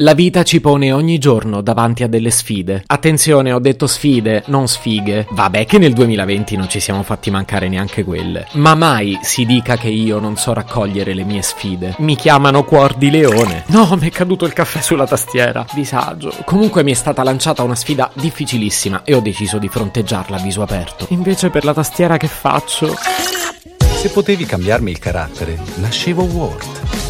La vita ci pone ogni giorno davanti a delle sfide. Attenzione, ho detto sfide, non sfighe. Vabbè che nel 2020 non ci siamo fatti mancare neanche quelle. Ma mai si dica che io non so raccogliere le mie sfide. Mi chiamano cuor di leone. No, mi è caduto il caffè sulla tastiera. Disagio. Comunque mi è stata lanciata una sfida difficilissima e ho deciso di fronteggiarla a viso aperto. Invece per la tastiera che faccio? Se potevi cambiarmi il carattere, nascevo Word.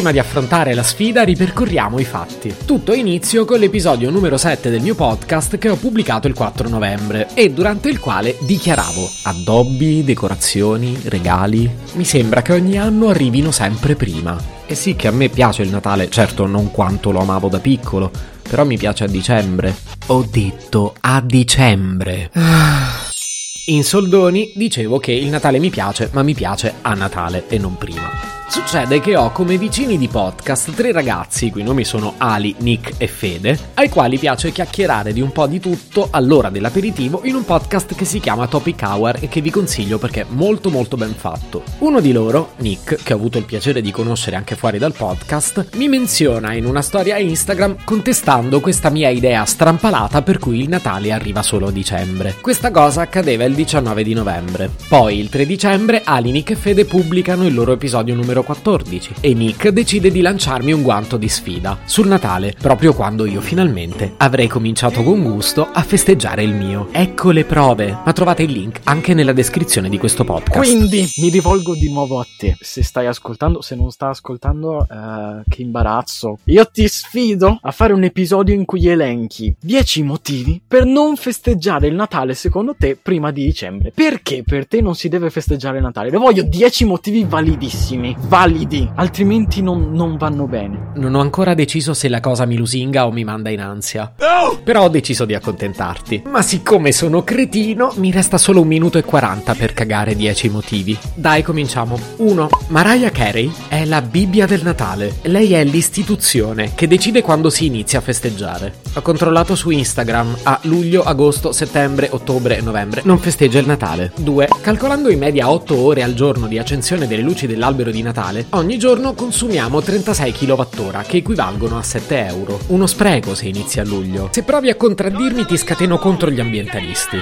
Prima di affrontare la sfida ripercorriamo i fatti. Tutto inizio con l'episodio numero 7 del mio podcast che ho pubblicato il 4 novembre e durante il quale dichiaravo addobbi, decorazioni, regali. Mi sembra che ogni anno arrivino sempre prima. E sì che a me piace il Natale, certo non quanto lo amavo da piccolo, però mi piace a dicembre. Ho detto a dicembre. In soldoni dicevo che il Natale mi piace, ma mi piace a Natale e non prima. Succede che ho come vicini di podcast tre ragazzi, i cui nomi sono Ali, Nick e Fede, ai quali piace chiacchierare di un po' di tutto all'ora dell'aperitivo in un podcast che si chiama Topic Hour e che vi consiglio perché è molto molto ben fatto. Uno di loro, Nick, che ho avuto il piacere di conoscere anche fuori dal podcast, mi menziona in una storia Instagram contestando questa mia idea strampalata per cui il Natale arriva solo a dicembre. Questa cosa accadeva il 19 di novembre. Poi il 3 dicembre Ali, Nick e Fede pubblicano il loro episodio numero 14 e Nick decide di lanciarmi un guanto di sfida sul Natale, proprio quando io finalmente avrei cominciato con gusto a festeggiare il mio. Ecco le prove, ma trovate il link anche nella descrizione di questo podcast. Quindi mi rivolgo di nuovo a te. Se stai ascoltando, se non stai ascoltando, eh, che imbarazzo. Io ti sfido a fare un episodio in cui elenchi 10 motivi per non festeggiare il Natale secondo te prima di dicembre. Perché per te non si deve festeggiare il Natale? Le voglio 10 motivi validissimi validi, altrimenti non, non, vanno bene. Non ho ancora deciso se la cosa mi lusinga o mi manda in ansia. No! Però ho deciso di accontentarti. Ma siccome sono cretino, mi resta solo un minuto e 40 per cagare 10 motivi. Dai, cominciamo. 1. Mariah Carey è la Bibbia del Natale. Lei è l'istituzione che decide quando si inizia a festeggiare. Ho controllato su Instagram a luglio, agosto, settembre, ottobre e novembre. Non festeggia il Natale. 2. Calcolando in media 8 ore al giorno di accensione delle luci dell'albero di Natale, ogni giorno consumiamo 36 kWh, che equivalgono a 7 euro. Uno spreco se inizi a luglio. Se provi a contraddirmi ti scateno contro gli ambientalisti.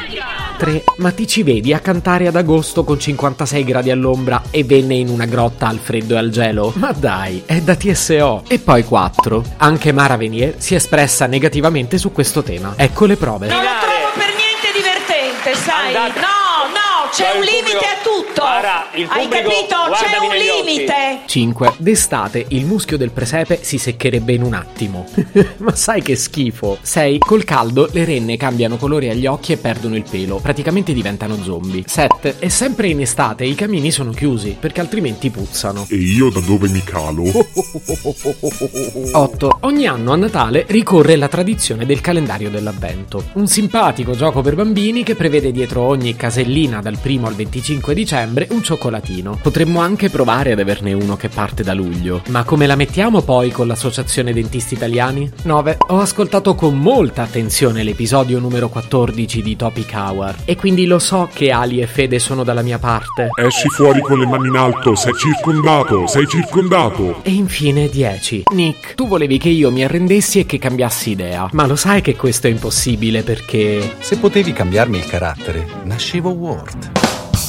3. Ma ti ci vedi a cantare ad agosto con 56 gradi all'ombra e venne in una grotta al freddo e al gelo? Ma dai, è da TSO. E poi 4. Anche Mara Venier si è espressa negativamente su questo tema. Ecco le prove. Non lo trovo per niente divertente, sai? Andate. No! C'è un limite a tutto. Guarda, il Hai pubblico, capito? C'è un limite. 5. D'estate il muschio del presepe si seccherebbe in un attimo. Ma sai che schifo. 6. Col caldo le renne cambiano colore agli occhi e perdono il pelo, praticamente diventano zombie. 7. E sempre in estate i camini sono chiusi, perché altrimenti puzzano. E io da dove mi calo? 8. Ogni anno a Natale ricorre la tradizione del calendario dell'avvento. Un simpatico gioco per bambini che prevede dietro ogni casellina dal 1 al 25 dicembre un cioccolatino. Potremmo anche provare ad averne uno che parte da luglio. Ma come la mettiamo poi con l'Associazione Dentisti Italiani? 9. Ho ascoltato con molta attenzione l'episodio numero 14 di Topic Hour e quindi lo so che Ali e Fede sono dalla mia parte. Esci fuori con le mani in alto, sei circondato, sei circondato. E infine 10. Nick, tu volevi che io mi arrendessi e che cambiassi idea, ma lo sai che questo è impossibile perché... Se potevi cambiarmi il carattere, nascevo Word.